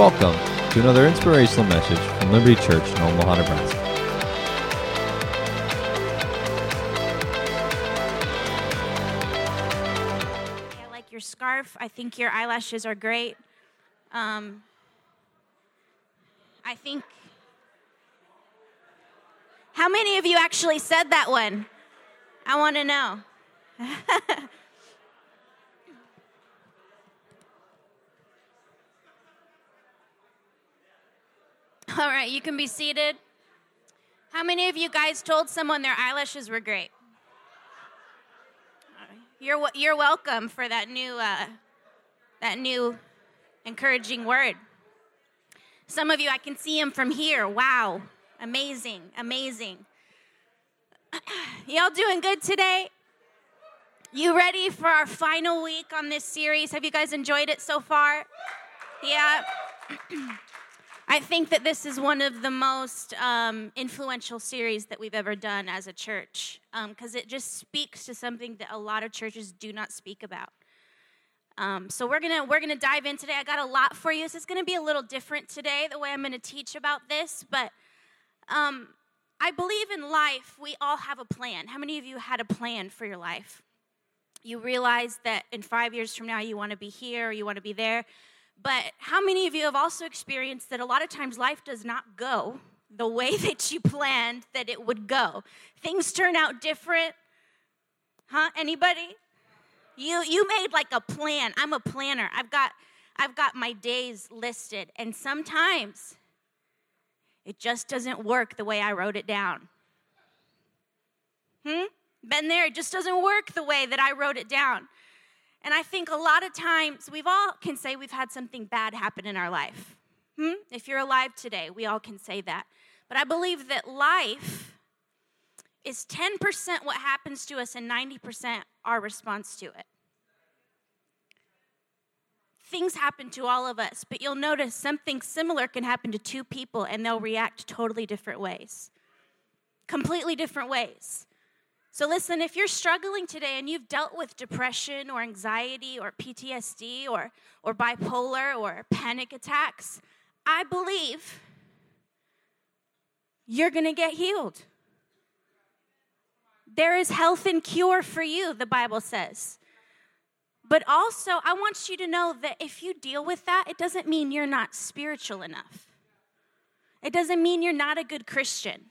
Welcome to another inspirational message from Liberty Church in Omaha, Nebraska. I like your scarf. I think your eyelashes are great. Um, I think. How many of you actually said that one? I want to know. All right, you can be seated. How many of you guys told someone their eyelashes were great? You're you're welcome for that new uh, that new encouraging word. Some of you, I can see them from here. Wow, amazing, amazing. Y'all doing good today? You ready for our final week on this series? Have you guys enjoyed it so far? Yeah. I think that this is one of the most um, influential series that we've ever done as a church because um, it just speaks to something that a lot of churches do not speak about. Um, so we're gonna we're gonna dive in today. I got a lot for you. This is gonna be a little different today, the way I'm gonna teach about this. But um, I believe in life. We all have a plan. How many of you had a plan for your life? You realize that in five years from now you want to be here, or you want to be there. But how many of you have also experienced that a lot of times life does not go the way that you planned that it would go? Things turn out different. Huh? Anybody? You you made like a plan. I'm a planner. I've got I've got my days listed and sometimes it just doesn't work the way I wrote it down. Hmm? Been there, it just doesn't work the way that I wrote it down. And I think a lot of times we've all can say we've had something bad happen in our life. Hmm? If you're alive today, we all can say that. But I believe that life is 10% what happens to us and 90% our response to it. Things happen to all of us, but you'll notice something similar can happen to two people and they'll react totally different ways. Completely different ways. So, listen, if you're struggling today and you've dealt with depression or anxiety or PTSD or, or bipolar or panic attacks, I believe you're going to get healed. There is health and cure for you, the Bible says. But also, I want you to know that if you deal with that, it doesn't mean you're not spiritual enough. It doesn't mean you're not a good Christian.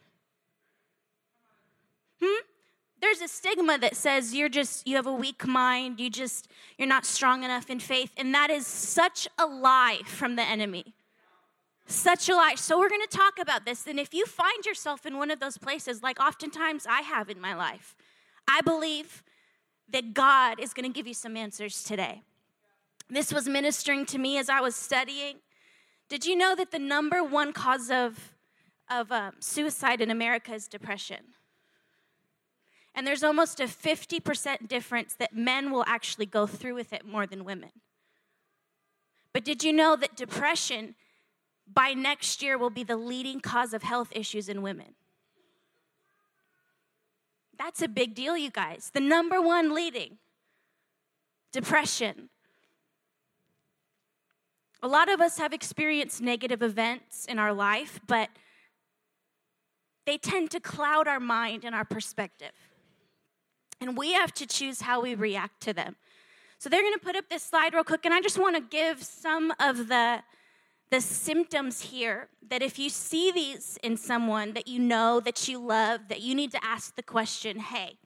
Hmm? There's a stigma that says you're just you have a weak mind you just you're not strong enough in faith and that is such a lie from the enemy. Such a lie. So we're going to talk about this and if you find yourself in one of those places like oftentimes i have in my life i believe that god is going to give you some answers today. This was ministering to me as i was studying. Did you know that the number one cause of of um, suicide in america is depression and there's almost a 50% difference that men will actually go through with it more than women. But did you know that depression by next year will be the leading cause of health issues in women? That's a big deal, you guys. The number one leading depression. A lot of us have experienced negative events in our life, but they tend to cloud our mind and our perspective. And we have to choose how we react to them. So they're going to put up this slide real quick, and I just want to give some of the the symptoms here that if you see these in someone that you know that you love that you need to ask the question hey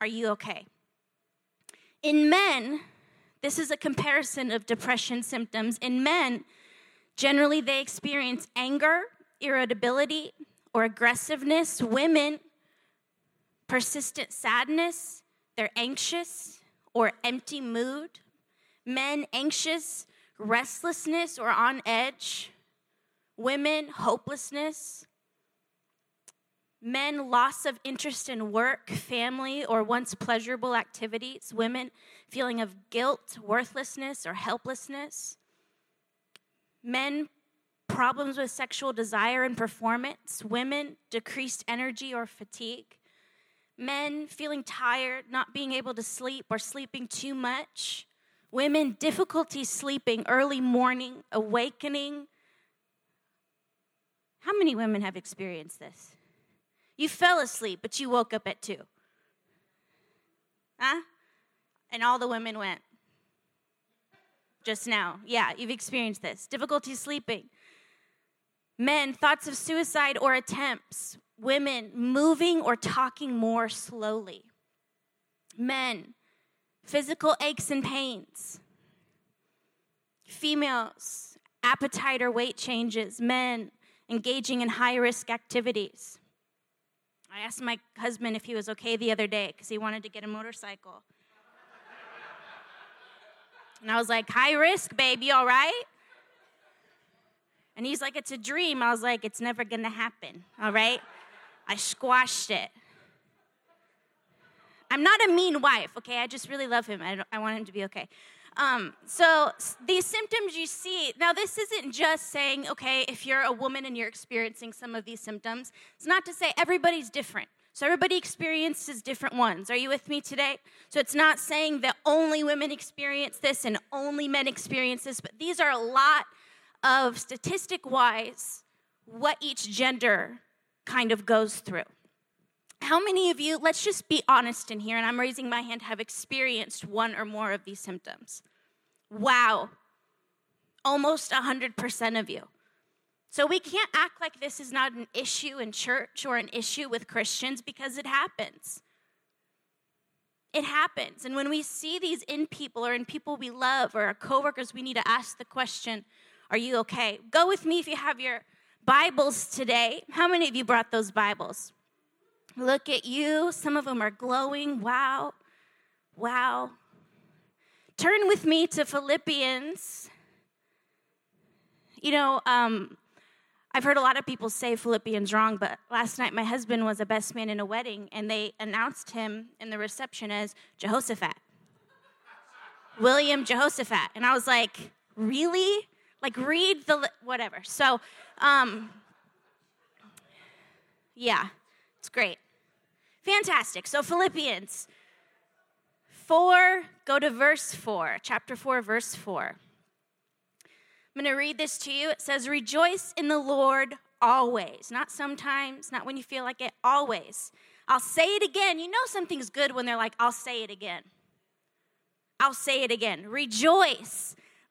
are you okay? In men this is a comparison of depression symptoms. In men generally they experience anger irritability or aggressiveness. Women persistent sadness, they're anxious or empty mood, men anxious, restlessness or on edge, women hopelessness, men loss of interest in work, family, or once pleasurable activities, women feeling of guilt, worthlessness, or helplessness, men problems with sexual desire and performance, women decreased energy or fatigue men feeling tired, not being able to sleep, or sleeping too much. Women, difficulty sleeping, early morning, awakening, How many women have experienced this? You fell asleep, but you woke up at 2. Huh? And all the women went. Just now. Yeah, you've experienced this. Difficulty sleeping. Men, thoughts of suicide or attempts. Women, moving or talking more slowly. Men, physical aches and pains. Females, appetite or weight changes. Men, engaging in high risk activities. I asked my husband if he was okay the other day because he wanted to get a motorcycle. and I was like, high risk, baby, all right? And he's like, it's a dream. I was like, it's never gonna happen, all right? I squashed it. I'm not a mean wife, okay? I just really love him. I, I want him to be okay. Um, so these symptoms you see, now this isn't just saying, okay, if you're a woman and you're experiencing some of these symptoms, it's not to say everybody's different. So everybody experiences different ones. Are you with me today? So it's not saying that only women experience this and only men experience this, but these are a lot of statistic wise what each gender kind of goes through. How many of you, let's just be honest in here, and I'm raising my hand, have experienced one or more of these symptoms? Wow. Almost 100% of you. So we can't act like this is not an issue in church or an issue with Christians because it happens. It happens. And when we see these in people or in people we love or our coworkers, we need to ask the question, are you okay? Go with me if you have your Bibles today. How many of you brought those Bibles? Look at you. Some of them are glowing. Wow. Wow. Turn with me to Philippians. You know, um, I've heard a lot of people say Philippians wrong, but last night my husband was a best man in a wedding, and they announced him in the reception as Jehoshaphat. William Jehoshaphat. And I was like, really? Like, read the, whatever. So, um, yeah, it's great. Fantastic. So, Philippians 4, go to verse 4, chapter 4, verse 4. I'm going to read this to you. It says, Rejoice in the Lord always. Not sometimes, not when you feel like it, always. I'll say it again. You know something's good when they're like, I'll say it again. I'll say it again. Rejoice.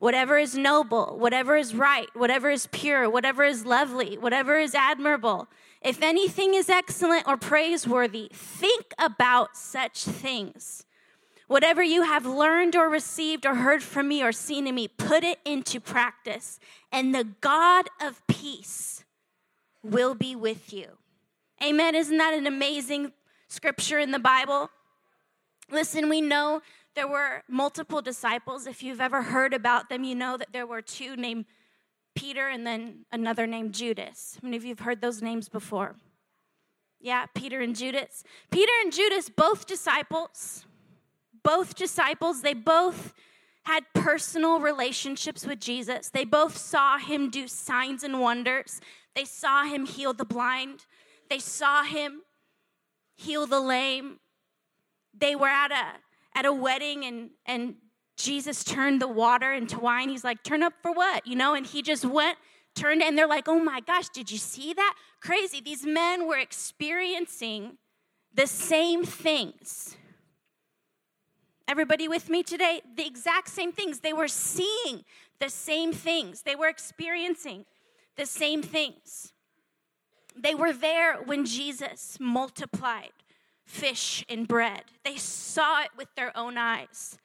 whatever is noble, whatever is right, whatever is pure, whatever is lovely, whatever is admirable, if anything is excellent or praiseworthy, think about such things. Whatever you have learned or received or heard from me or seen in me, put it into practice, and the God of peace will be with you. Amen. Isn't that an amazing scripture in the Bible? Listen, we know there were multiple disciples. If you've ever heard about them, you know that there were two named Peter and then another named Judas. How many of you have heard those names before? Yeah, Peter and Judas. Peter and Judas, both disciples, both disciples, they both had personal relationships with Jesus. They both saw him do signs and wonders. They saw him heal the blind. They saw him heal the lame. They were at a at a wedding and, and Jesus turned the water into wine. He's like, turn up for what? You know, and he just went, turned, and they're like, oh my gosh, did you see that? Crazy. These men were experiencing the same things. Everybody with me today? The exact same things. They were seeing the same things, they were experiencing the same things. They were there when Jesus multiplied fish and bread. They saw it with their own eyes.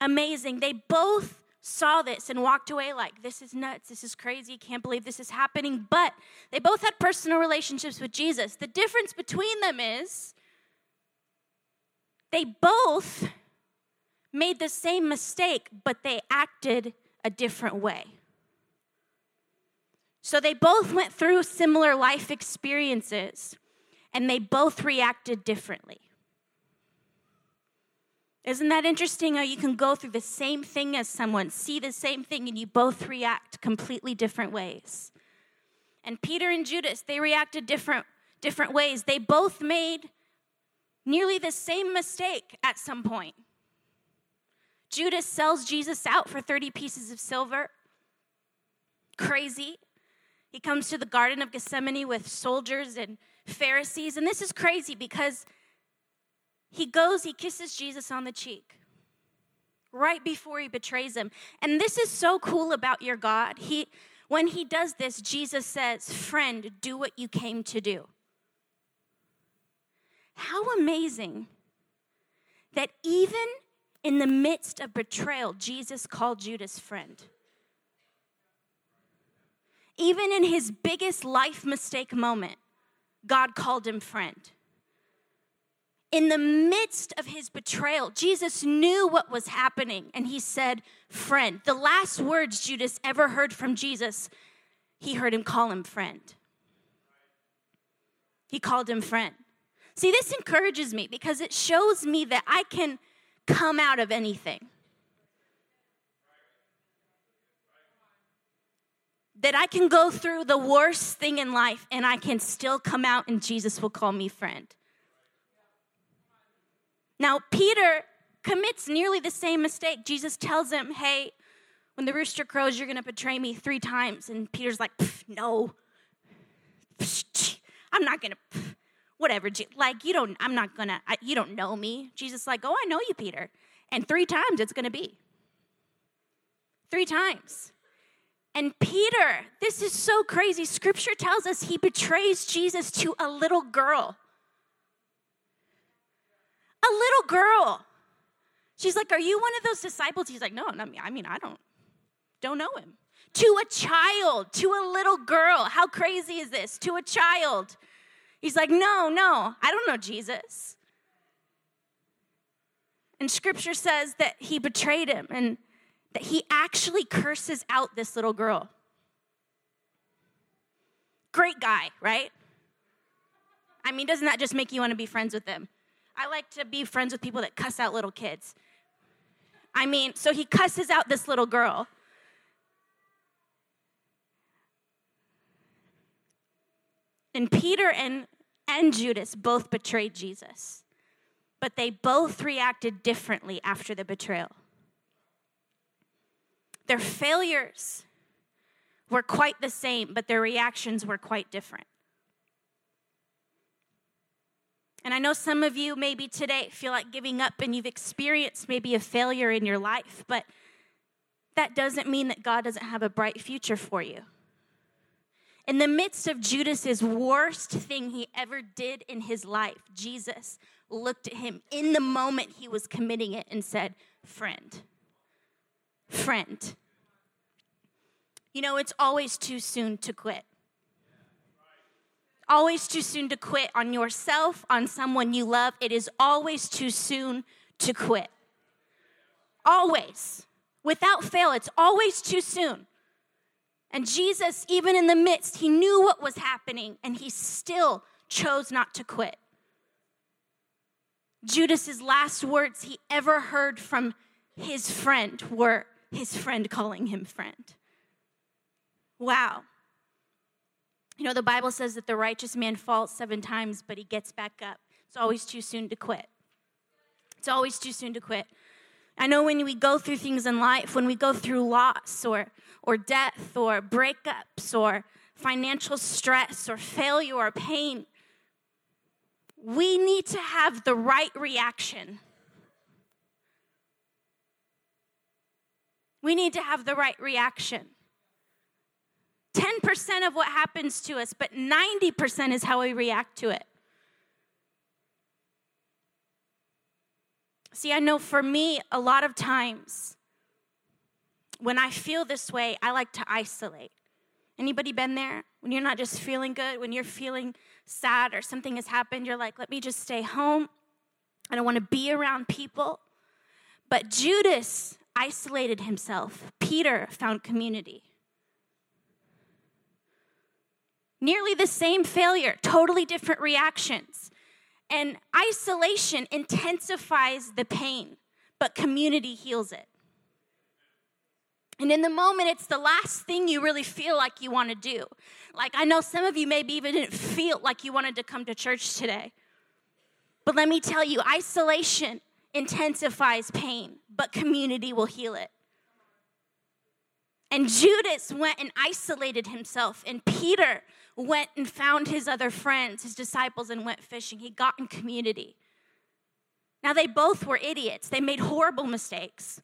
Amazing. They both saw this and walked away like, this is nuts, this is crazy, can't believe this is happening. But they both had personal relationships with Jesus. The difference between them is they both made the same mistake, but they acted a different way. So they both went through similar life experiences and they both reacted differently. Isn't that interesting how you can go through the same thing as someone, see the same thing, and you both react completely different ways? And Peter and Judas, they reacted different, different ways. They both made nearly the same mistake at some point. Judas sells Jesus out for 30 pieces of silver. Crazy. He comes to the Garden of Gethsemane with soldiers and Pharisees. And this is crazy because he goes, he kisses Jesus on the cheek right before he betrays him. And this is so cool about your God. He when he does this, Jesus says, "Friend, do what you came to do." How amazing that even in the midst of betrayal, Jesus called Judas friend. Even in his biggest life mistake moment, God called him friend. In the midst of his betrayal, Jesus knew what was happening and he said, Friend. The last words Judas ever heard from Jesus, he heard him call him friend. He called him friend. See, this encourages me because it shows me that I can come out of anything. That I can go through the worst thing in life and I can still come out and Jesus will call me friend. Now, Peter commits nearly the same mistake. Jesus tells him, Hey, when the rooster crows, you're going to betray me three times. And Peter's like, No. I'm not going to whatever. Like, you don't, I'm not gonna, I, you don't know me. Jesus, like, oh, I know you, Peter. And three times it's gonna be. Three times. And Peter, this is so crazy. Scripture tells us he betrays Jesus to a little girl. A little girl. She's like, Are you one of those disciples? He's like, No, not me. I mean, I don't, don't know him. To a child, to a little girl. How crazy is this? To a child. He's like, No, no, I don't know Jesus. And scripture says that he betrayed him and that he actually curses out this little girl. Great guy, right? I mean, doesn't that just make you want to be friends with them? I like to be friends with people that cuss out little kids. I mean, so he cusses out this little girl. And Peter and and Judas both betrayed Jesus, but they both reacted differently after the betrayal. Their failures were quite the same, but their reactions were quite different. And I know some of you maybe today feel like giving up and you've experienced maybe a failure in your life, but that doesn't mean that God doesn't have a bright future for you. In the midst of Judas's worst thing he ever did in his life, Jesus looked at him in the moment he was committing it and said, Friend, friend. You know, it's always too soon to quit. Always too soon to quit on yourself, on someone you love. It is always too soon to quit. Always. Without fail, it's always too soon. And Jesus, even in the midst, he knew what was happening and he still chose not to quit. Judas's last words he ever heard from his friend were his friend calling him friend. Wow. You know, the Bible says that the righteous man falls seven times, but he gets back up. It's always too soon to quit. It's always too soon to quit. I know when we go through things in life, when we go through loss or, or death or breakups or financial stress or failure or pain, we need to have the right reaction. We need to have the right reaction. 10% of what happens to us, but 90% is how we react to it. See, I know for me, a lot of times when I feel this way, I like to isolate. Anybody been there? When you're not just feeling good, when you're feeling sad or something has happened, you're like, let me just stay home. I don't want to be around people. But Judas isolated himself. Peter found community. Nearly the same failure, totally different reactions. And isolation intensifies the pain, but community heals it. And in the moment, it's the last thing you really feel like you want to do. Like, I know some of you maybe even didn't feel like you wanted to come to church today. But let me tell you, isolation intensifies pain, but community will heal it. And Judas went and isolated himself, and Peter went and found his other friends, his disciples, and went fishing. He got in community. Now, they both were idiots, they made horrible mistakes,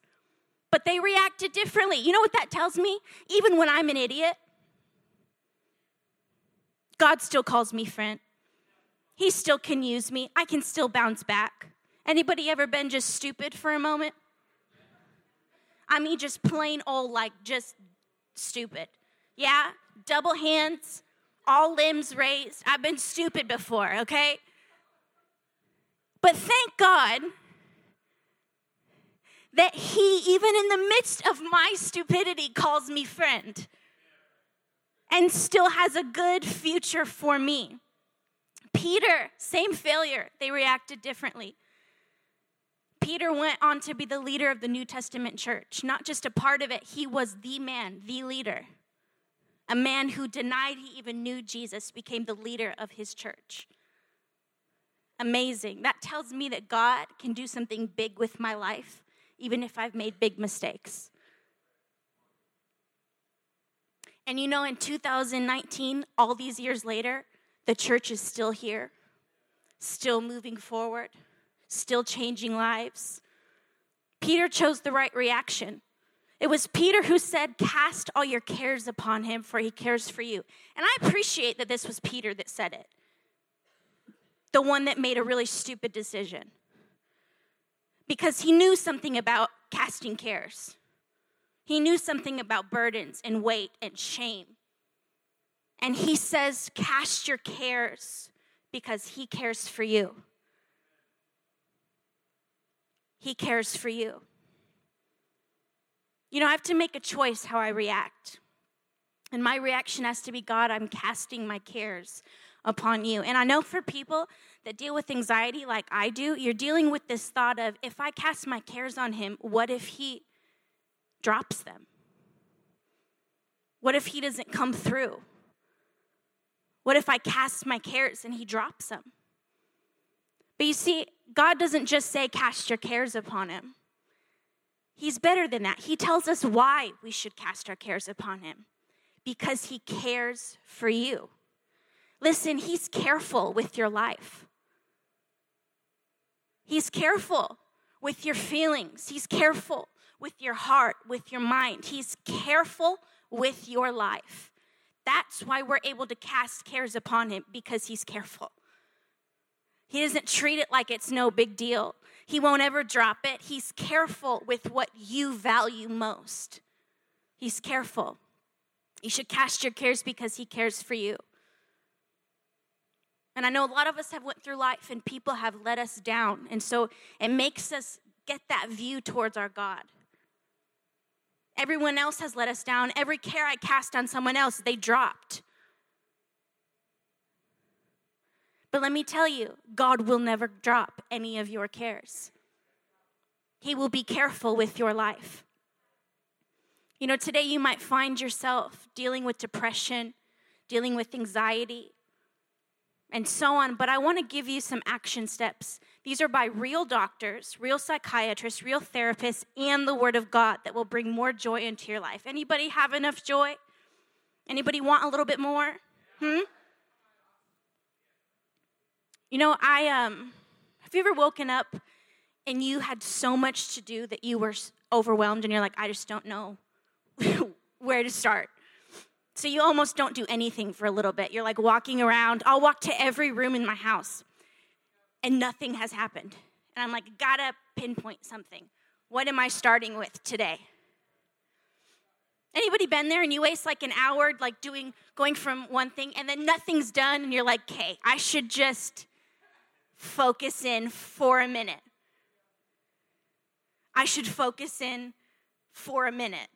but they reacted differently. You know what that tells me? Even when I'm an idiot, God still calls me friend. He still can use me. I can still bounce back. Anybody ever been just stupid for a moment? I mean, just plain old, like, just stupid. Yeah? Double hands, all limbs raised. I've been stupid before, okay? But thank God that He, even in the midst of my stupidity, calls me friend and still has a good future for me. Peter, same failure. They reacted differently. Peter went on to be the leader of the New Testament church, not just a part of it, he was the man, the leader. A man who denied he even knew Jesus became the leader of his church. Amazing. That tells me that God can do something big with my life, even if I've made big mistakes. And you know, in 2019, all these years later, the church is still here, still moving forward still changing lives. Peter chose the right reaction. It was Peter who said, Cast all your cares upon him, for he cares for you. And I appreciate that this was Peter that said it, the one that made a really stupid decision. Because he knew something about casting cares, he knew something about burdens and weight and shame. And he says, Cast your cares because he cares for you. He cares for you. You know, I have to make a choice how I react. And my reaction has to be God, I'm casting my cares upon you. And I know for people that deal with anxiety like I do, you're dealing with this thought of if I cast my cares on him, what if he drops them? What if he doesn't come through? What if I cast my cares and he drops them? But you see, God doesn't just say, cast your cares upon him. He's better than that. He tells us why we should cast our cares upon him because he cares for you. Listen, he's careful with your life. He's careful with your feelings. He's careful with your heart, with your mind. He's careful with your life. That's why we're able to cast cares upon him because he's careful. He doesn't treat it like it's no big deal. He won't ever drop it. He's careful with what you value most. He's careful. You should cast your cares because he cares for you. And I know a lot of us have went through life and people have let us down. And so it makes us get that view towards our God. Everyone else has let us down. Every care I cast on someone else, they dropped. But let me tell you, God will never drop any of your cares. He will be careful with your life. You know, today you might find yourself dealing with depression, dealing with anxiety, and so on, but I want to give you some action steps. These are by real doctors, real psychiatrists, real therapists, and the word of God that will bring more joy into your life. Anybody have enough joy? Anybody want a little bit more? Hmm? You know, I um have you ever woken up and you had so much to do that you were overwhelmed and you're like, I just don't know where to start. So you almost don't do anything for a little bit. You're like walking around. I'll walk to every room in my house and nothing has happened. And I'm like, gotta pinpoint something. What am I starting with today? Anybody been there and you waste like an hour like doing going from one thing and then nothing's done and you're like, "Okay, I should just focus in for a minute. I should focus in for a minute.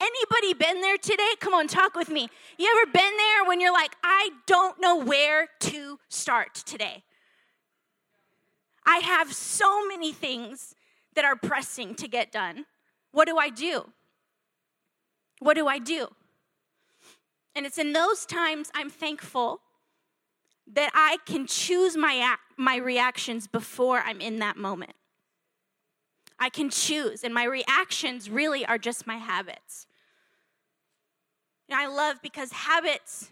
Anybody been there today? Come on, talk with me. You ever been there when you're like, I don't know where to start today? I have so many things that are pressing to get done. What do I do? What do I do? And it's in those times I'm thankful that I can choose my, my reactions before I'm in that moment. I can choose, and my reactions really are just my habits. And I love because habits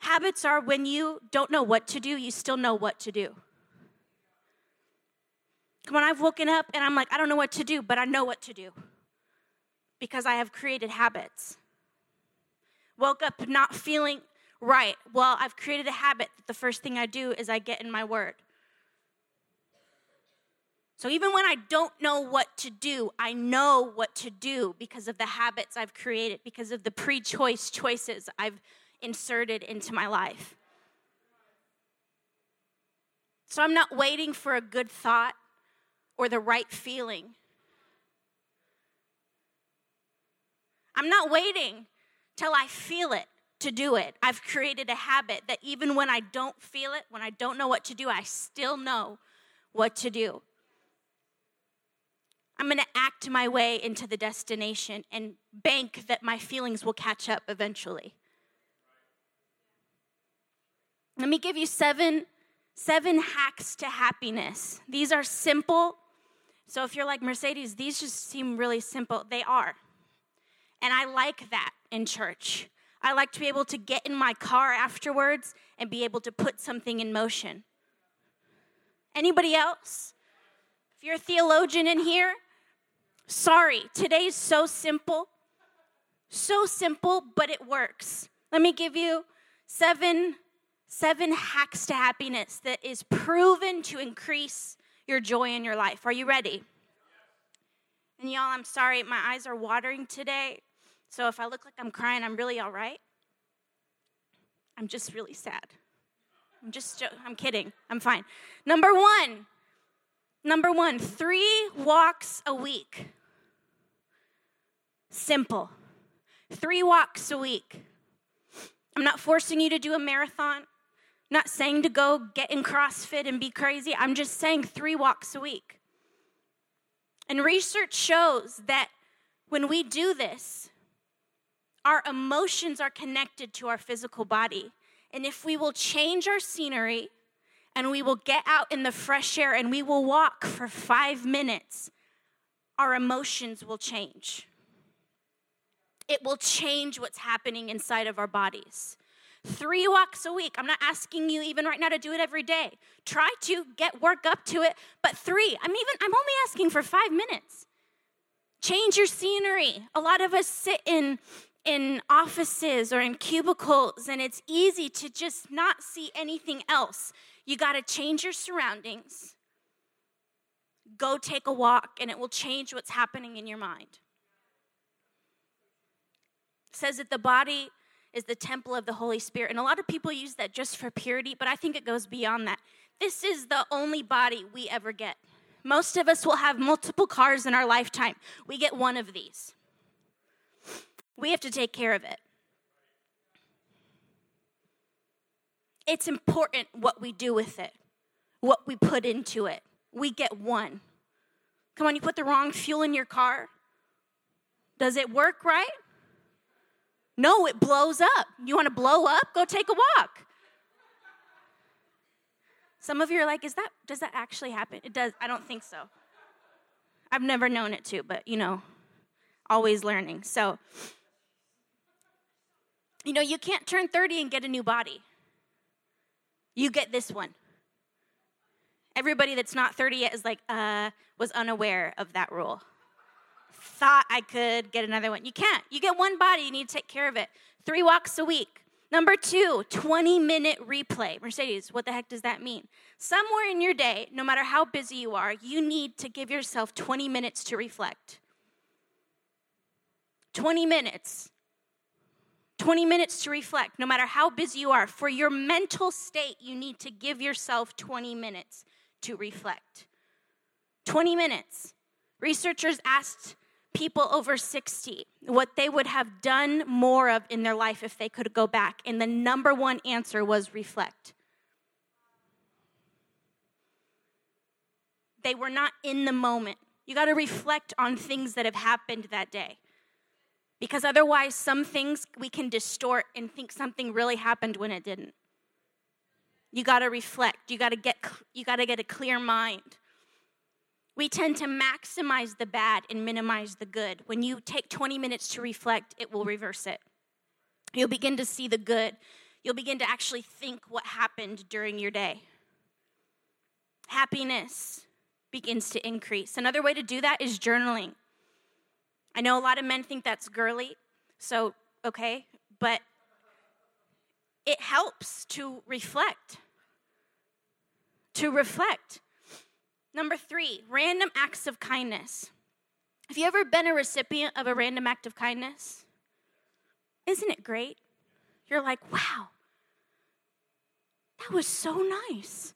habits are when you don't know what to do, you still know what to do. Come on, I've woken up and I'm like, I don't know what to do, but I know what to do because I have created habits. Woke up not feeling right. Well, I've created a habit that the first thing I do is I get in my word. So even when I don't know what to do, I know what to do because of the habits I've created, because of the pre choice choices I've inserted into my life. So I'm not waiting for a good thought or the right feeling. I'm not waiting till I feel it to do it. I've created a habit that even when I don't feel it, when I don't know what to do, I still know what to do. I'm going to act my way into the destination and bank that my feelings will catch up eventually. Let me give you seven seven hacks to happiness. These are simple. So if you're like Mercedes, these just seem really simple. They are. And I like that in church. I like to be able to get in my car afterwards and be able to put something in motion. Anybody else? If you're a theologian in here, sorry, today's so simple. So simple, but it works. Let me give you seven seven hacks to happiness that is proven to increase your joy in your life. Are you ready? And y'all, I'm sorry, my eyes are watering today. So if I look like I'm crying, I'm really all right. I'm just really sad. I'm just, I'm kidding. I'm fine. Number one, number one, three walks a week. Simple. Three walks a week. I'm not forcing you to do a marathon. I'm not saying to go get in CrossFit and be crazy. I'm just saying three walks a week. And research shows that when we do this, our emotions are connected to our physical body. And if we will change our scenery and we will get out in the fresh air and we will walk for five minutes, our emotions will change. It will change what's happening inside of our bodies. Three walks a week. I'm not asking you even right now to do it every day. Try to get work up to it, but three. I'm even I'm only asking for 5 minutes. Change your scenery. A lot of us sit in in offices or in cubicles, and it's easy to just not see anything else. You got to change your surroundings. Go take a walk, and it will change what's happening in your mind. It says that the body is the temple of the Holy Spirit. And a lot of people use that just for purity, but I think it goes beyond that. This is the only body we ever get. Most of us will have multiple cars in our lifetime. We get one of these. We have to take care of it. It's important what we do with it, what we put into it. We get one. Come on, you put the wrong fuel in your car. Does it work right? No, it blows up. You want to blow up? Go take a walk. Some of you are like, is that does that actually happen? It does. I don't think so. I've never known it to, but you know, always learning. So, you know, you can't turn 30 and get a new body. You get this one. Everybody that's not 30 yet is like, uh, was unaware of that rule. Thought I could get another one. You can't. You get one body, you need to take care of it. Three walks a week. Number two, 20 minute replay. Mercedes, what the heck does that mean? Somewhere in your day, no matter how busy you are, you need to give yourself 20 minutes to reflect. 20 minutes. 20 minutes to reflect, no matter how busy you are. For your mental state, you need to give yourself 20 minutes to reflect. 20 minutes. Researchers asked people over 60 what they would have done more of in their life if they could go back. And the number one answer was reflect. They were not in the moment. You got to reflect on things that have happened that day. Because otherwise, some things we can distort and think something really happened when it didn't. You got to reflect. You got to get you got to get a clear mind. We tend to maximize the bad and minimize the good. When you take 20 minutes to reflect, it will reverse it. You'll begin to see the good. You'll begin to actually think what happened during your day. Happiness begins to increase. Another way to do that is journaling. I know a lot of men think that's girly, so okay, but it helps to reflect. To reflect. Number three, random acts of kindness. Have you ever been a recipient of a random act of kindness? Isn't it great? You're like, wow, that was so nice.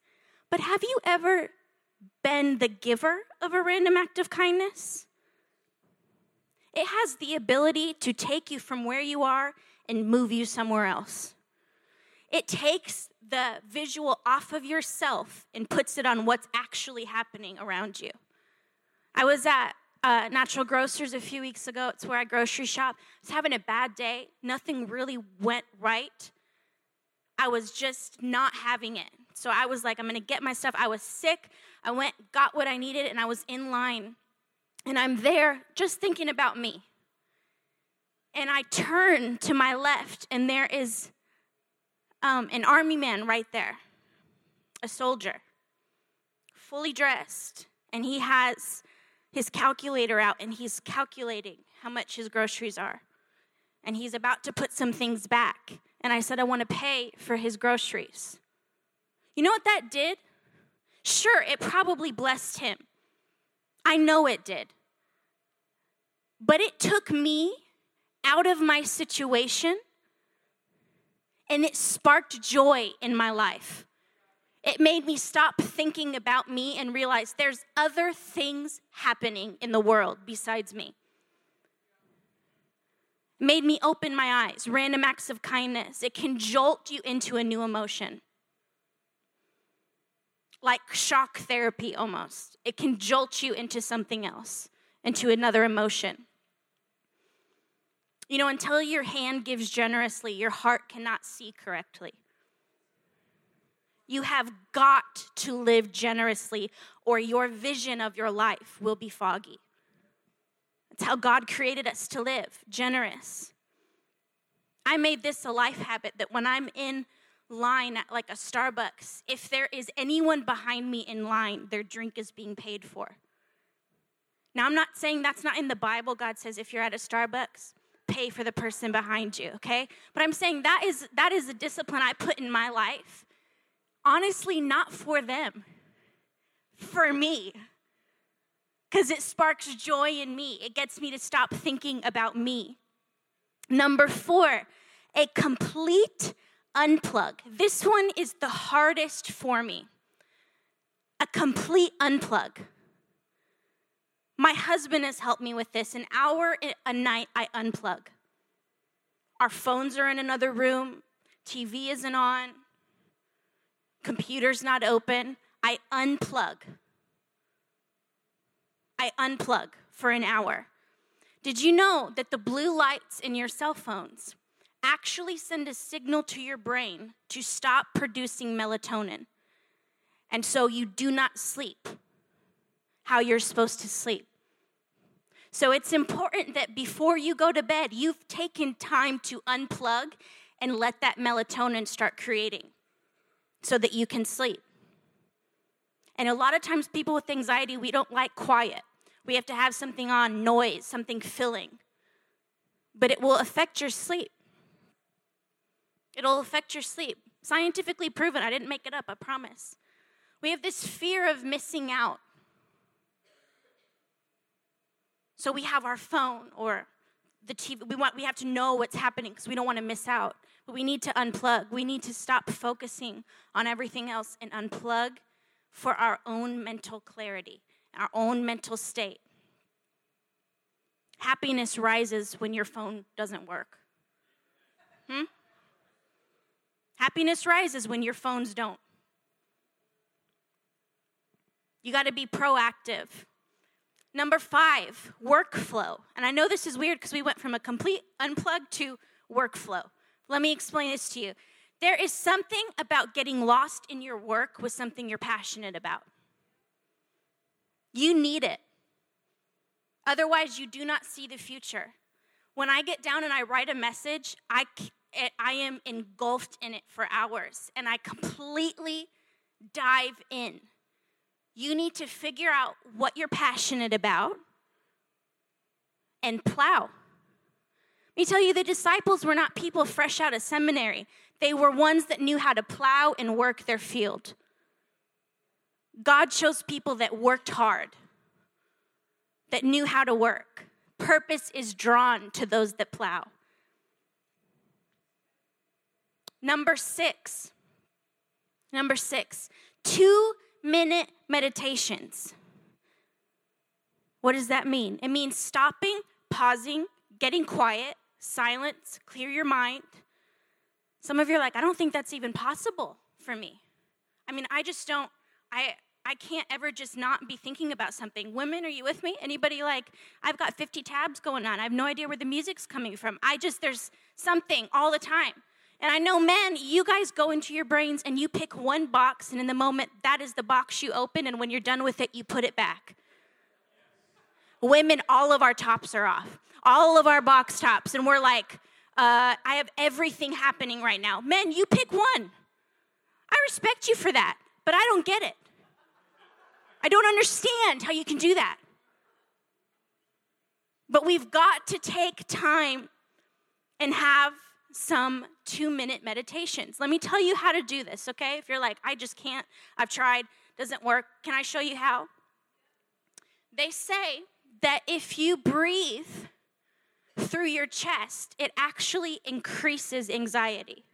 But have you ever been the giver of a random act of kindness? It has the ability to take you from where you are and move you somewhere else. It takes the visual off of yourself and puts it on what's actually happening around you. I was at uh, Natural Grocers a few weeks ago. It's where I grocery shop. I was having a bad day. Nothing really went right. I was just not having it. So I was like, I'm gonna get my stuff. I was sick. I went, got what I needed, and I was in line. And I'm there just thinking about me. And I turn to my left, and there is um, an army man right there, a soldier, fully dressed, and he has his calculator out and he's calculating how much his groceries are. And he's about to put some things back. And I said, I want to pay for his groceries. You know what that did? Sure, it probably blessed him. I know it did. But it took me out of my situation and it sparked joy in my life. It made me stop thinking about me and realize there's other things happening in the world besides me. Made me open my eyes, random acts of kindness. It can jolt you into a new emotion. Like shock therapy almost. It can jolt you into something else, into another emotion. You know, until your hand gives generously, your heart cannot see correctly. You have got to live generously, or your vision of your life will be foggy. That's how God created us to live generous. I made this a life habit that when I'm in line at like a Starbucks, if there is anyone behind me in line, their drink is being paid for. Now, I'm not saying that's not in the Bible. God says if you're at a Starbucks, pay for the person behind you, okay? But I'm saying that is that is a discipline I put in my life. Honestly, not for them. For me. Cuz it sparks joy in me. It gets me to stop thinking about me. Number 4, a complete unplug. This one is the hardest for me. A complete unplug. My husband has helped me with this. An hour a night, I unplug. Our phones are in another room, TV isn't on, computer's not open. I unplug. I unplug for an hour. Did you know that the blue lights in your cell phones actually send a signal to your brain to stop producing melatonin? And so you do not sleep how you're supposed to sleep. So it's important that before you go to bed, you've taken time to unplug and let that melatonin start creating so that you can sleep. And a lot of times, people with anxiety, we don't like quiet. We have to have something on, noise, something filling. But it will affect your sleep. It'll affect your sleep. Scientifically proven. I didn't make it up, I promise. We have this fear of missing out. So we have our phone or the TV. We, want, we have to know what's happening because we don't want to miss out. But we need to unplug. We need to stop focusing on everything else and unplug for our own mental clarity, our own mental state. happiness rises when your phone doesn't work? Hmm? Happiness rises when your phones don't. You got to be proactive. Number five, workflow. And I know this is weird because we went from a complete unplug to workflow. Let me explain this to you. There is something about getting lost in your work with something you're passionate about. You need it. Otherwise, you do not see the future. When I get down and I write a message, I, I am engulfed in it for hours and I completely dive in. You need to figure out what you're passionate about and plow. Let me tell you, the disciples were not people fresh out of seminary. They were ones that knew how to plow and work their field. God chose people that worked hard, that knew how to work. Purpose is drawn to those that plow. Number six. Number six. Two minute meditations. What does that mean? It means stopping, pausing, getting quiet, silence, clear your mind. Some of you are like, I don't think that's even possible for me. I mean, I just don't, I, I can't ever just not be thinking about something. Women, are you with me? Anybody like, I've got 50 tabs going on. I have no idea where the music's coming from. I just, there's something all the time. And I know, men, you guys go into your brains and you pick one box, and in the moment, that is the box you open, and when you're done with it, you put it back. Women, all of our tops are off, all of our box tops, and we're like, uh, I have everything happening right now. Men, you pick one. I respect you for that, but I don't get it. I don't understand how you can do that. But we've got to take time and have some two minute meditations. Let me tell you how to do this, okay? If you're like, I just can't, I've tried, doesn't work, can I show you how? They say that if you breathe through your chest, it actually increases anxiety.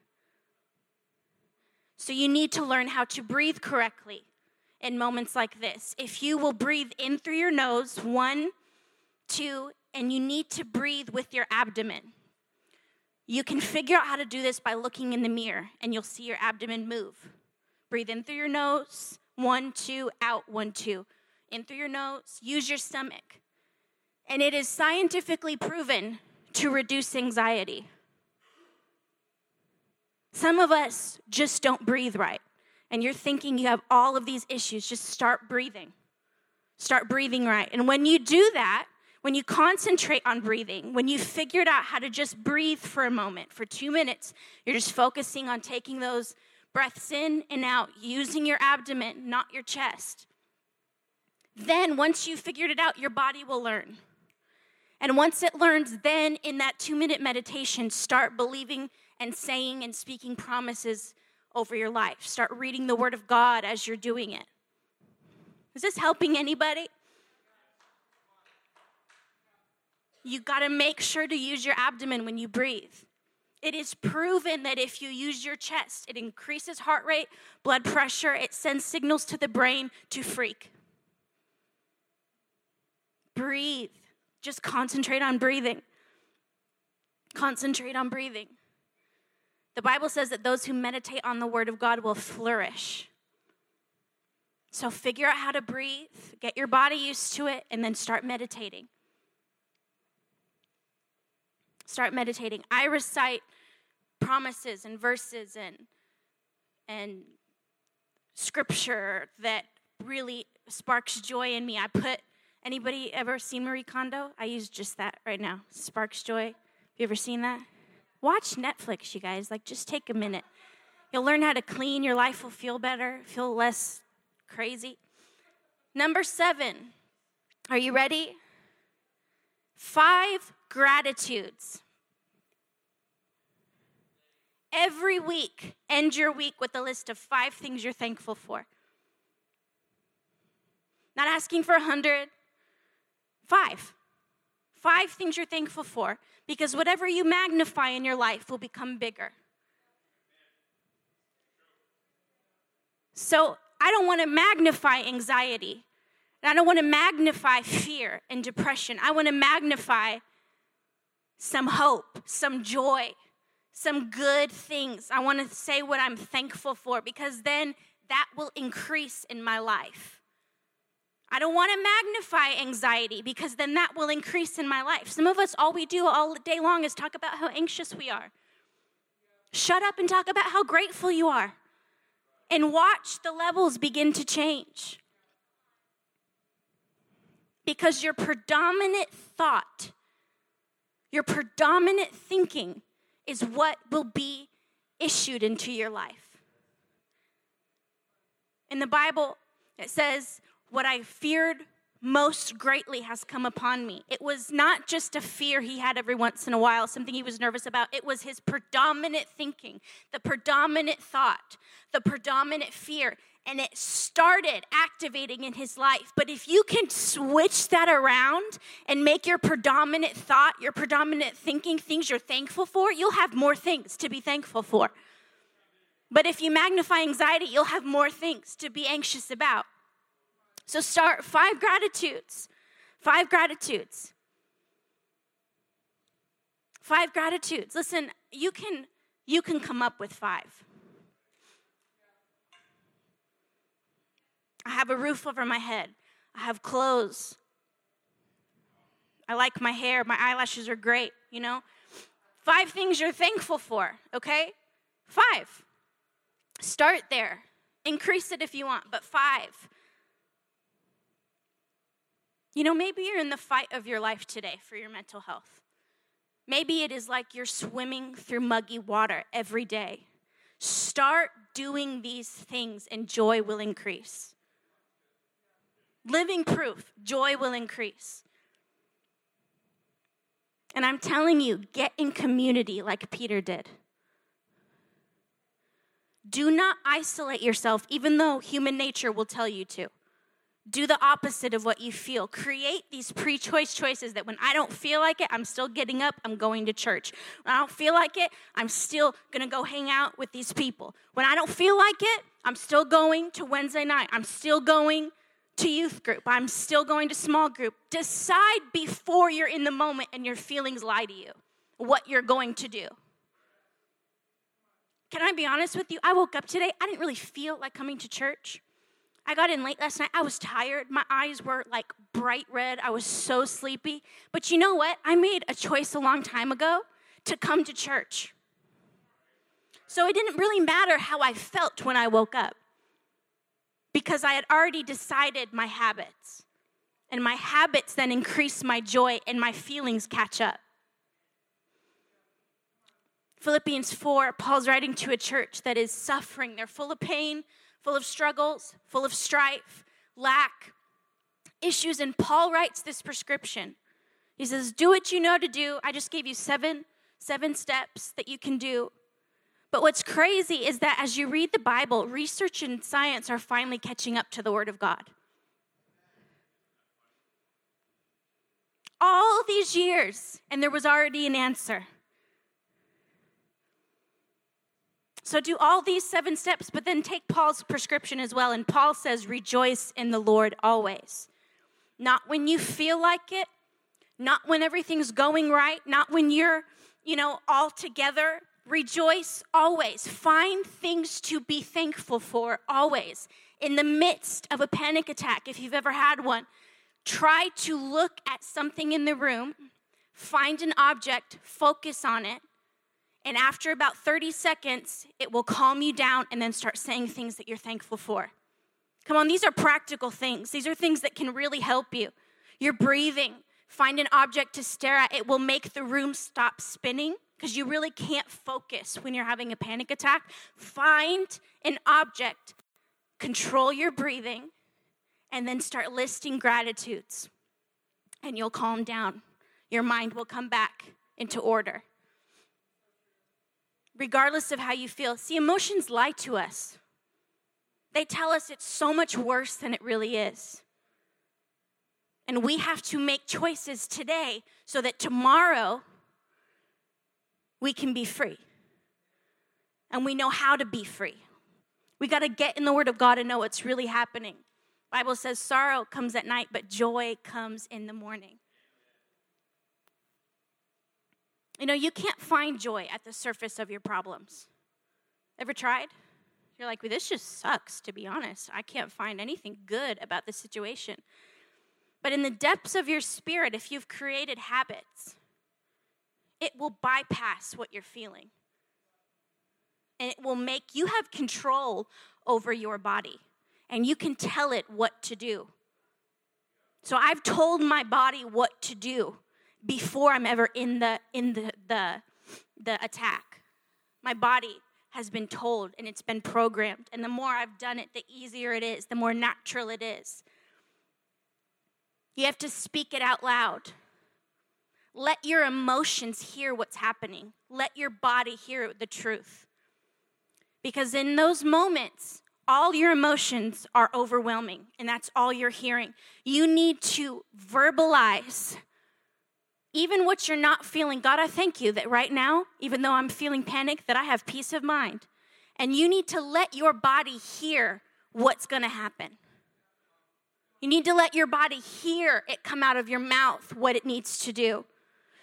So you need to learn how to breathe correctly in moments like this. If you will breathe in through your nose, one, two, and you need to breathe with your abdomen. You can figure out how to do this by looking in the mirror and you'll see your abdomen move. Breathe in through your nose, one, two, out, one, two. In through your nose, use your stomach. And it is scientifically proven to reduce anxiety. Some of us just don't breathe right. And you're thinking you have all of these issues. Just start breathing. Start breathing right. And when you do that, when you concentrate on breathing, when you figured out how to just breathe for a moment, for two minutes, you're just focusing on taking those breaths in and out, using your abdomen, not your chest. Then, once you figured it out, your body will learn. And once it learns, then in that two minute meditation, start believing and saying and speaking promises over your life. Start reading the Word of God as you're doing it. Is this helping anybody? You got to make sure to use your abdomen when you breathe. It is proven that if you use your chest, it increases heart rate, blood pressure, it sends signals to the brain to freak. Breathe. Just concentrate on breathing. Concentrate on breathing. The Bible says that those who meditate on the Word of God will flourish. So figure out how to breathe, get your body used to it, and then start meditating. Start meditating. I recite promises and verses and and scripture that really sparks joy in me. I put anybody ever seen Marie Kondo? I use just that right now. Sparks joy. Have you ever seen that? Watch Netflix, you guys. Like just take a minute. You'll learn how to clean, your life will feel better, feel less crazy. Number 7. Are you ready? Five gratitudes. Every week, end your week with a list of five things you're thankful for. Not asking for a hundred, five. Five things you're thankful for, because whatever you magnify in your life will become bigger. So I don't want to magnify anxiety. I don't want to magnify fear and depression. I want to magnify some hope, some joy, some good things. I want to say what I'm thankful for because then that will increase in my life. I don't want to magnify anxiety because then that will increase in my life. Some of us, all we do all day long is talk about how anxious we are. Shut up and talk about how grateful you are. And watch the levels begin to change. Because your predominant thought, your predominant thinking is what will be issued into your life. In the Bible, it says, What I feared most greatly has come upon me. It was not just a fear he had every once in a while, something he was nervous about. It was his predominant thinking, the predominant thought, the predominant fear. And it started activating in his life. But if you can switch that around and make your predominant thought, your predominant thinking, things you're thankful for, you'll have more things to be thankful for. But if you magnify anxiety, you'll have more things to be anxious about. So start five gratitudes. Five gratitudes. Five gratitudes. Listen, you can you can come up with five. I have a roof over my head. I have clothes. I like my hair. My eyelashes are great, you know? Five things you're thankful for, okay? Five. Start there. Increase it if you want, but five. You know, maybe you're in the fight of your life today for your mental health. Maybe it is like you're swimming through muggy water every day. Start doing these things and joy will increase. Living proof, joy will increase. And I'm telling you, get in community like Peter did. Do not isolate yourself, even though human nature will tell you to do the opposite of what you feel. Create these pre choice choices that when I don't feel like it, I'm still getting up, I'm going to church. When I don't feel like it, I'm still gonna go hang out with these people. When I don't feel like it, I'm still going to Wednesday night. I'm still going to youth group. I'm still going to small group. Decide before you're in the moment and your feelings lie to you what you're going to do. Can I be honest with you? I woke up today, I didn't really feel like coming to church. I got in late last night. I was tired. My eyes were like bright red. I was so sleepy. But you know what? I made a choice a long time ago to come to church. So it didn't really matter how I felt when I woke up because I had already decided my habits. And my habits then increase my joy and my feelings catch up. Philippians 4, Paul's writing to a church that is suffering. They're full of pain, full of struggles, full of strife, lack, issues. And Paul writes this prescription. He says, Do what you know to do. I just gave you seven, seven steps that you can do. But what's crazy is that as you read the Bible, research and science are finally catching up to the Word of God. All these years, and there was already an answer. So do all these seven steps, but then take Paul's prescription as well. And Paul says, rejoice in the Lord always. Not when you feel like it, not when everything's going right, not when you're, you know, all together. Rejoice always. Find things to be thankful for always. In the midst of a panic attack, if you've ever had one, try to look at something in the room, find an object, focus on it, and after about 30 seconds, it will calm you down and then start saying things that you're thankful for. Come on, these are practical things. These are things that can really help you. You're breathing. Find an object to stare at. It will make the room stop spinning because you really can't focus when you're having a panic attack. Find an object, control your breathing, and then start listing gratitudes. And you'll calm down. Your mind will come back into order regardless of how you feel. See, emotions lie to us, they tell us it's so much worse than it really is. And we have to make choices today so that tomorrow we can be free. And we know how to be free. We got to get in the Word of God and know what's really happening. Bible says sorrow comes at night, but joy comes in the morning. You know, you can't find joy at the surface of your problems. Ever tried? You're like, well, this just sucks, to be honest. I can't find anything good about the situation. But in the depths of your spirit, if you've created habits, it will bypass what you're feeling. And it will make you have control over your body, and you can tell it what to do. So I've told my body what to do before I'm ever in the in the the, the attack. My body has been told and it's been programmed. And the more I've done it, the easier it is, the more natural it is. You have to speak it out loud. Let your emotions hear what's happening. Let your body hear the truth. Because in those moments, all your emotions are overwhelming, and that's all you're hearing. You need to verbalize even what you're not feeling, God, I thank you that right now, even though I'm feeling panic, that I have peace of mind. And you need to let your body hear what's going to happen. You need to let your body hear it come out of your mouth what it needs to do.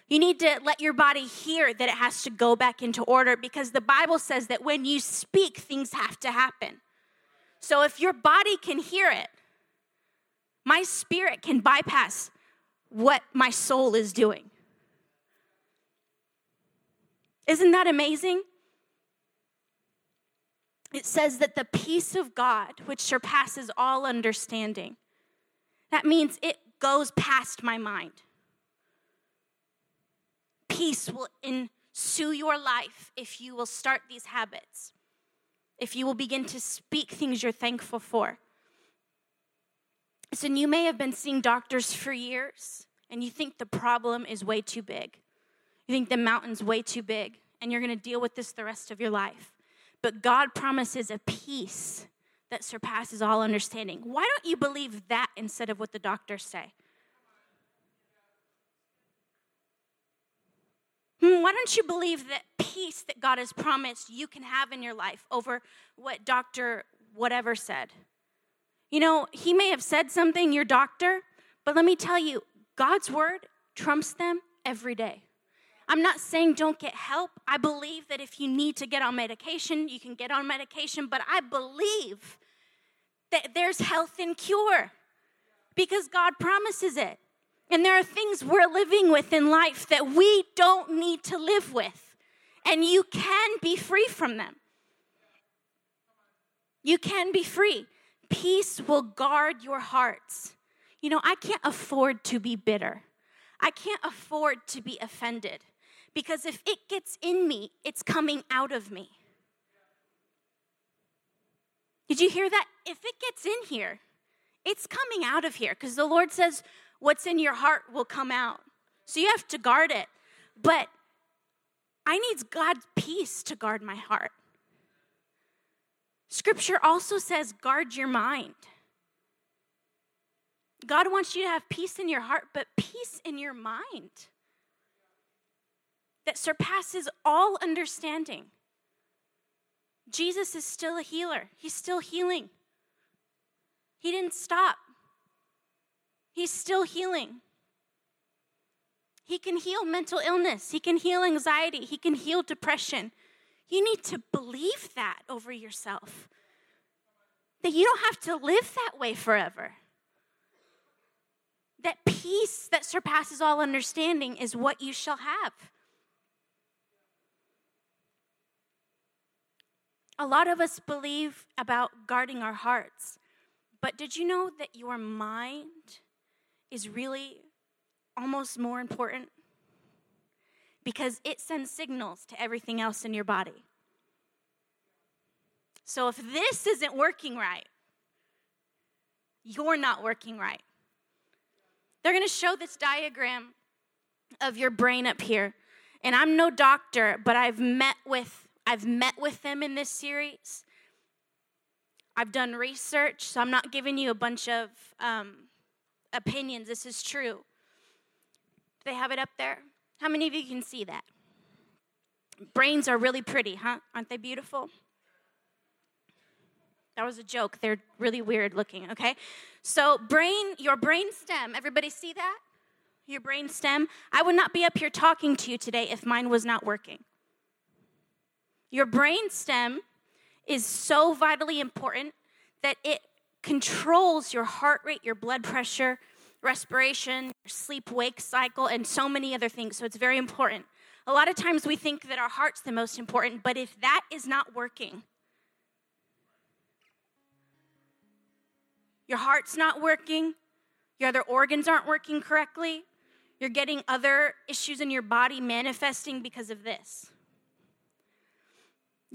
You need to let your body hear that it has to go back into order because the Bible says that when you speak, things have to happen. So if your body can hear it, my spirit can bypass what my soul is doing. Isn't that amazing? It says that the peace of God, which surpasses all understanding, that means it goes past my mind. Peace will ensue your life if you will start these habits, if you will begin to speak things you're thankful for. So you may have been seeing doctors for years and you think the problem is way too big. You think the mountain's way too big and you're going to deal with this the rest of your life. But God promises a peace that surpasses all understanding. Why don't you believe that instead of what the doctors say? Mm, why don't you believe that peace that God has promised you can have in your life over what Dr. whatever said? You know, he may have said something, your doctor, but let me tell you, God's word trumps them every day. I'm not saying don't get help. I believe that if you need to get on medication, you can get on medication, but I believe that there's health and cure because God promises it. And there are things we're living with in life that we don't need to live with, and you can be free from them. You can be free. Peace will guard your hearts. You know, I can't afford to be bitter. I can't afford to be offended because if it gets in me, it's coming out of me. Did you hear that? If it gets in here, it's coming out of here because the Lord says what's in your heart will come out. So you have to guard it. But I need God's peace to guard my heart. Scripture also says, guard your mind. God wants you to have peace in your heart, but peace in your mind that surpasses all understanding. Jesus is still a healer, He's still healing. He didn't stop, He's still healing. He can heal mental illness, He can heal anxiety, He can heal depression. You need to believe that over yourself. That you don't have to live that way forever. That peace that surpasses all understanding is what you shall have. A lot of us believe about guarding our hearts, but did you know that your mind is really almost more important? Because it sends signals to everything else in your body. So if this isn't working right, you're not working right. They're going to show this diagram of your brain up here. And I'm no doctor, but I've met with I've met with them in this series. I've done research, so I'm not giving you a bunch of um, opinions. This is true. Do they have it up there? How many of you can see that? Brains are really pretty, huh? Aren't they beautiful? That was a joke. They're really weird looking, okay? So, brain, your brain stem, everybody see that? Your brain stem. I would not be up here talking to you today if mine was not working. Your brain stem is so vitally important that it controls your heart rate, your blood pressure, respiration, your sleep wake cycle, and so many other things. So it's very important. A lot of times we think that our heart's the most important, but if that is not working, your heart's not working, your other organs aren't working correctly, you're getting other issues in your body manifesting because of this.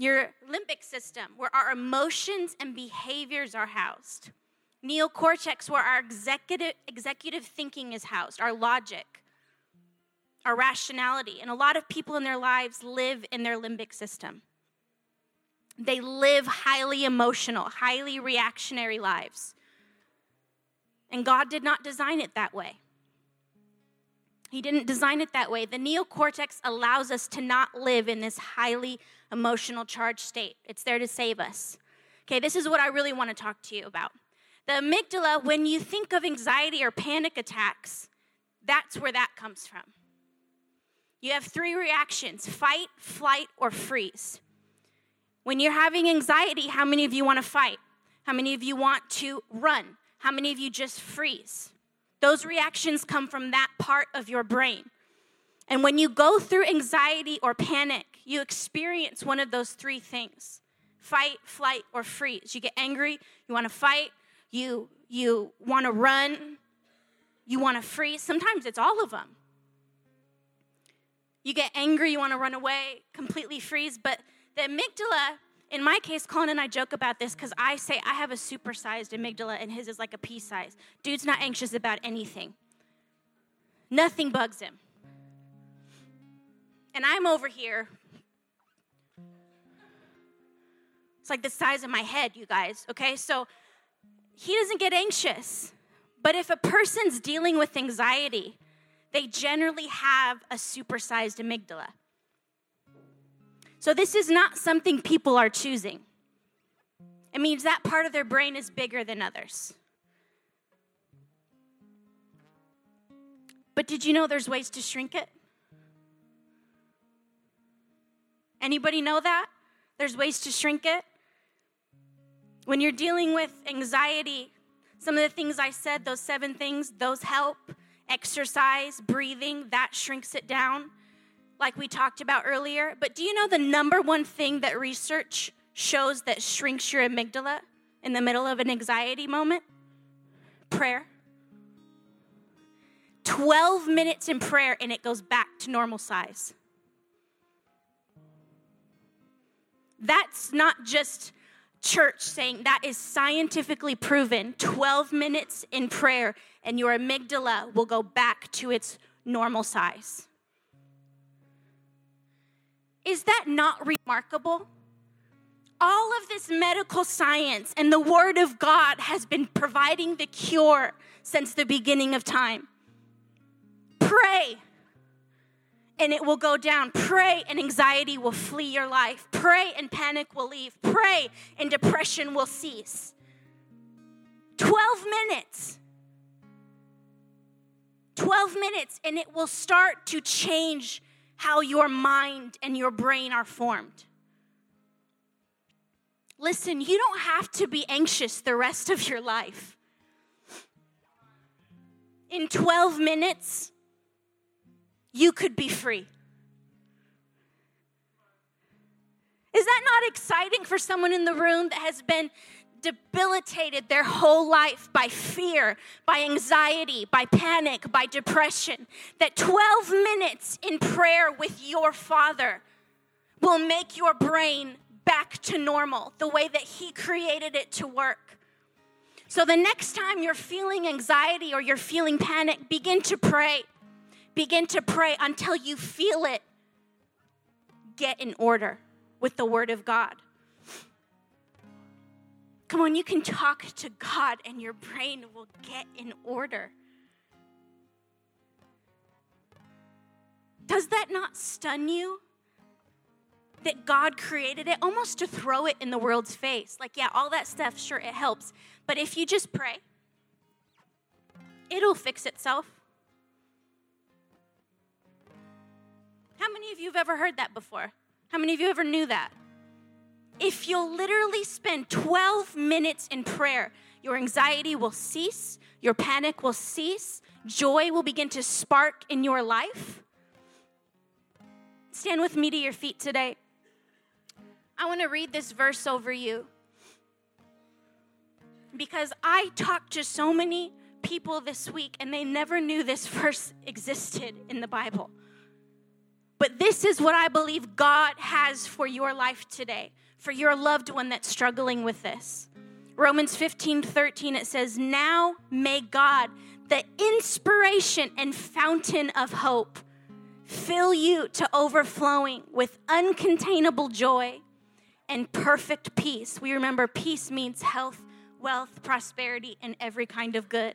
Your limbic system, where our emotions and behaviors are housed. Neocortex, where our executive, executive thinking is housed, our logic, our rationality. And a lot of people in their lives live in their limbic system. They live highly emotional, highly reactionary lives. And God did not design it that way. He didn't design it that way. The neocortex allows us to not live in this highly emotional charged state. It's there to save us. Okay, this is what I really want to talk to you about. The amygdala, when you think of anxiety or panic attacks, that's where that comes from. You have three reactions fight, flight, or freeze. When you're having anxiety, how many of you want to fight? How many of you want to run? How many of you just freeze? Those reactions come from that part of your brain. And when you go through anxiety or panic, you experience one of those three things fight, flight, or freeze. You get angry, you want to fight, you, you want to run, you want to freeze. Sometimes it's all of them. You get angry, you want to run away, completely freeze. But the amygdala, in my case, Colin and I joke about this because I say I have a supersized amygdala and his is like a pea size. Dude's not anxious about anything, nothing bugs him. And I'm over here. It's like the size of my head, you guys, okay? So he doesn't get anxious. But if a person's dealing with anxiety, they generally have a supersized amygdala. So this is not something people are choosing. It means that part of their brain is bigger than others. But did you know there's ways to shrink it? Anybody know that? There's ways to shrink it. When you're dealing with anxiety, some of the things I said, those seven things, those help. Exercise, breathing, that shrinks it down, like we talked about earlier. But do you know the number one thing that research shows that shrinks your amygdala in the middle of an anxiety moment? Prayer. 12 minutes in prayer and it goes back to normal size. That's not just church saying that is scientifically proven 12 minutes in prayer and your amygdala will go back to its normal size. Is that not remarkable? All of this medical science and the Word of God has been providing the cure since the beginning of time. Pray and it will go down. Pray and anxiety will flee your life. Pray and panic will leave. Pray and depression will cease. 12 minutes. 12 minutes, and it will start to change how your mind and your brain are formed. Listen, you don't have to be anxious the rest of your life. In 12 minutes, you could be free. Is that not exciting for someone in the room that has been debilitated their whole life by fear, by anxiety, by panic, by depression? That 12 minutes in prayer with your Father will make your brain back to normal, the way that He created it to work. So the next time you're feeling anxiety or you're feeling panic, begin to pray. Begin to pray until you feel it get in order with the Word of God. Come on, you can talk to God and your brain will get in order. Does that not stun you? that God created it almost to throw it in the world's face. Like, yeah, all that stuff, sure, it helps. But if you just pray, it'll fix itself. How many of you have ever heard that before? How many of you ever knew that? If you'll literally spend 12 minutes in prayer, your anxiety will cease, your panic will cease, joy will begin to spark in your life. Stand with me to your feet today. I want to read this verse over you because I talked to so many people this week and they never knew this verse existed in the Bible. But this is what I believe God has for your life today, for your loved one that's struggling with this. Romans 15 13, it says, Now may God, the inspiration and fountain of hope, fill you to overflowing with uncontainable joy and perfect peace. We remember peace means health, wealth, prosperity, and every kind of good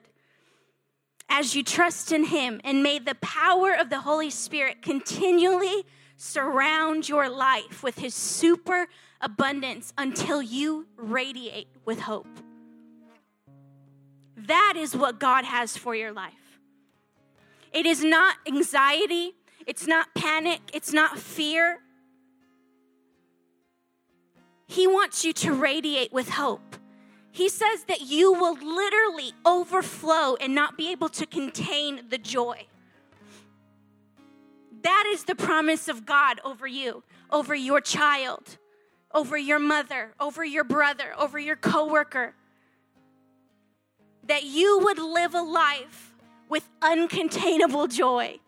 as you trust in Him, and may the power of the Holy Spirit continually surround your life with His super abundance until you radiate with hope. That is what God has for your life. It is not anxiety, it's not panic, it's not fear. He wants you to radiate with hope. He says that you will literally overflow and not be able to contain the joy. That is the promise of God over you, over your child, over your mother, over your brother, over your coworker. That you would live a life with uncontainable joy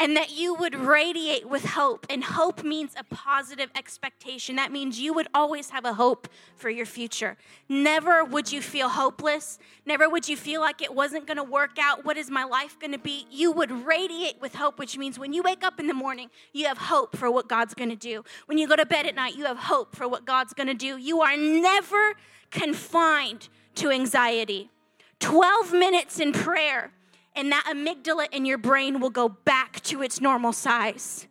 and that you would radiate with hope. And hope means a positive expectation. That means you would always have a hope for your future. Never would you feel hopeless. Never would you feel like it wasn't going to work out. What is my life going to be? You would radiate with hope, which means when you wake up in the morning, you have hope for what God's going to do. When you go to bed at night, you have hope for what God's going to do. You are never confined to anxiety. 12 minutes in prayer and that amygdala in your brain will go back to its normal size.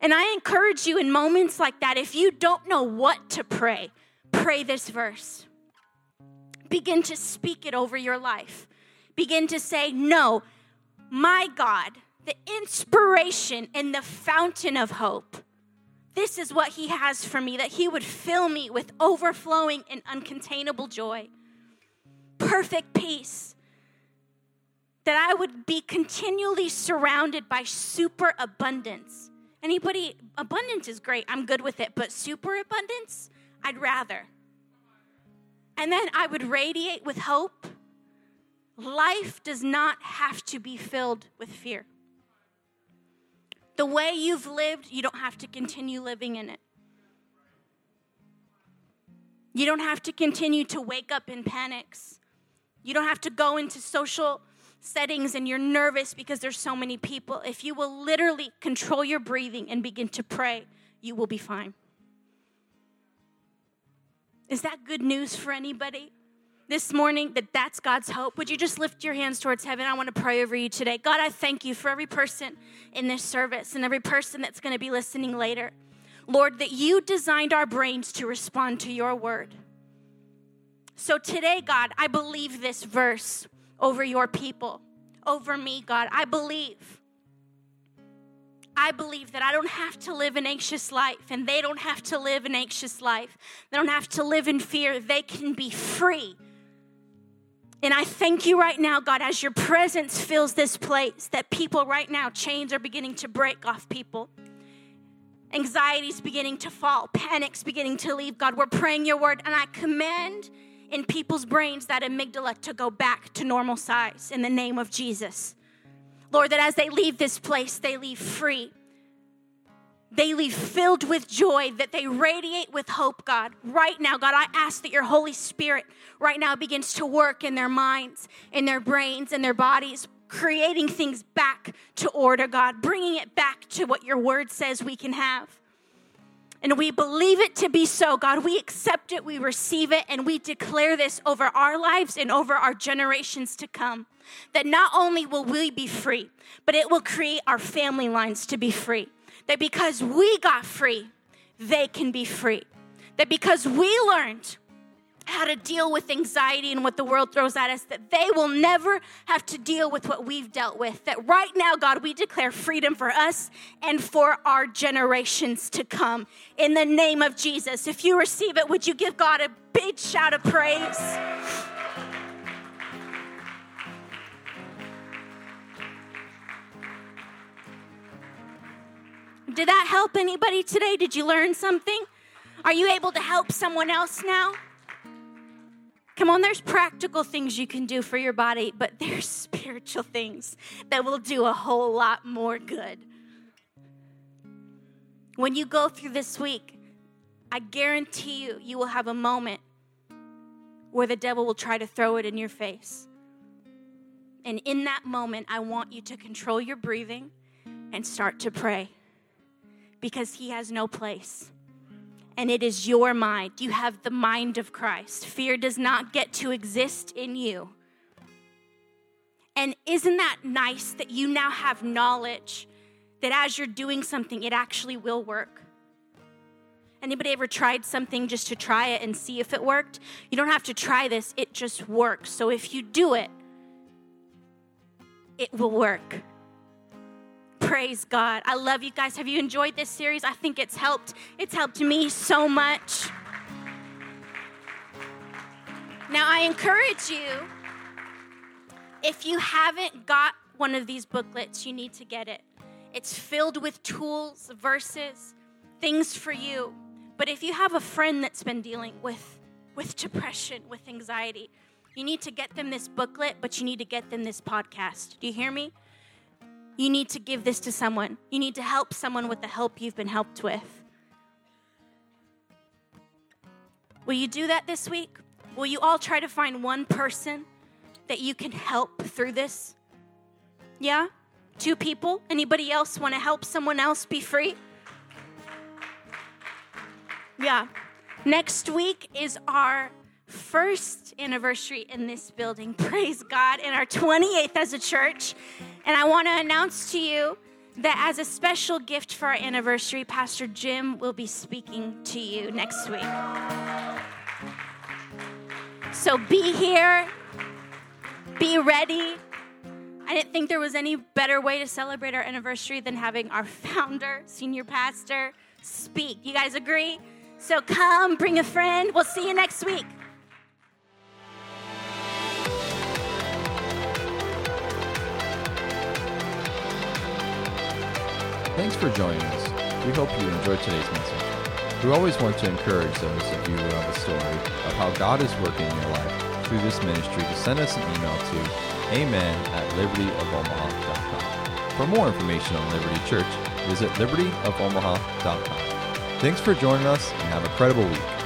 And I encourage you in moments like that, if you don't know what to pray, pray this verse. Begin to speak it over your life. Begin to say, No, my God, the inspiration and the fountain of hope. This is what He has for me, that He would fill me with overflowing and uncontainable joy, perfect peace that I would be continually surrounded by super abundance. Anybody, abundance is great, I'm good with it, but super abundance, I'd rather. And then I would radiate with hope. Life does not have to be filled with fear. The way you've lived, you don't have to continue living in it. You don't have to continue to wake up in panics. You don't have to go into social settings and you're nervous because there's so many people, if you will literally control your breathing and begin to pray, you will be fine. Is that good news for anybody? This morning, that that's God's hope. Would you just lift your hands towards heaven? I want to pray over you today. God, I thank you for every person in this service and every person that's going to be listening later. Lord, that you designed our brains to respond to your word. So today, God, I believe this verse over your people, over me, God. I believe. I believe that I don't have to live an anxious life and they don't have to live an anxious life. They don't have to live in fear. They can be free. And I thank you right now, God, as your presence fills this place, that people right now, chains are beginning to break off people. Anxiety's beginning to fall, panic's beginning to leave. God, we're praying your word, and I command in people's brains that amygdala to go back to normal size in the name of Jesus. Lord, that as they leave this place, they leave free. They leave filled with joy, that they radiate with hope, God. Right now, God, I ask that your Holy Spirit right now begins to work in their minds, in their brains, in their bodies, creating things back to order, God, bringing it back to what your word says we can have. And we believe it to be so, God. We accept it, we receive it, and we declare this over our lives and over our generations to come. That not only will we be free, but it will create our family lines to be free. that because we got free, they can be free. That because we learned how to deal with anxiety and what the world throws at us, that they will never have to deal with what we've dealt with. That right now, God, we declare freedom for us and for our generations to come. In the name of Jesus. If you receive it, would you give God a big shout of praise? Did that help anybody today? Did you learn something? Are you able to help someone else now? Come on, there's practical things you can do for your body, but there's spiritual things that will do a whole lot more good. When you go through this week, I guarantee you, you will have a moment where the devil will try to throw it in your face. And in that moment, I want you to control your breathing and start to pray because he has no place and it is your mind. You have the mind of Christ. Fear does not get to exist in you. And isn't that nice that you now have knowledge that as you're doing something, it actually will work? Anybody ever tried something just to try it and see if it worked? You don't have to try this, it just works. So if you do it, it will work. Praise God. I love you guys. Have you enjoyed this series? I think it's helped. It's helped me so much. Now, I encourage you if you haven't got one of these booklets, you need to get it. It's filled with tools, verses, things for you. But if you have a friend that's been dealing with, with depression, with anxiety, you need to get them this booklet, but you need to get them this podcast. Do you hear me? You need to give this to someone. You need to help someone with the help you've been helped with. Will you do that this week? Will you all try to find one person that you can help through this? Yeah? Two people? Anybody else want to help someone else be free? Yeah. Next week is our first anniversary in this building. Praise God. And our 28th as a church. And I want to announce to you that as a special gift for our anniversary, Pastor Jim will be speaking to you next week. So be here, be ready. I didn't think there was any better way to celebrate our anniversary than having our founder, senior pastor, speak. You guys agree? So come, bring a friend. We'll see you next week. Thanks for joining us. We hope you enjoyed today's message. We always want to encourage those of you who have a story of how God is working in your life through this ministry to send us an email to amen at libertyofomaha.com. For more information on Liberty Church, visit libertyofomaha.com. Thanks for joining us and have a credible week.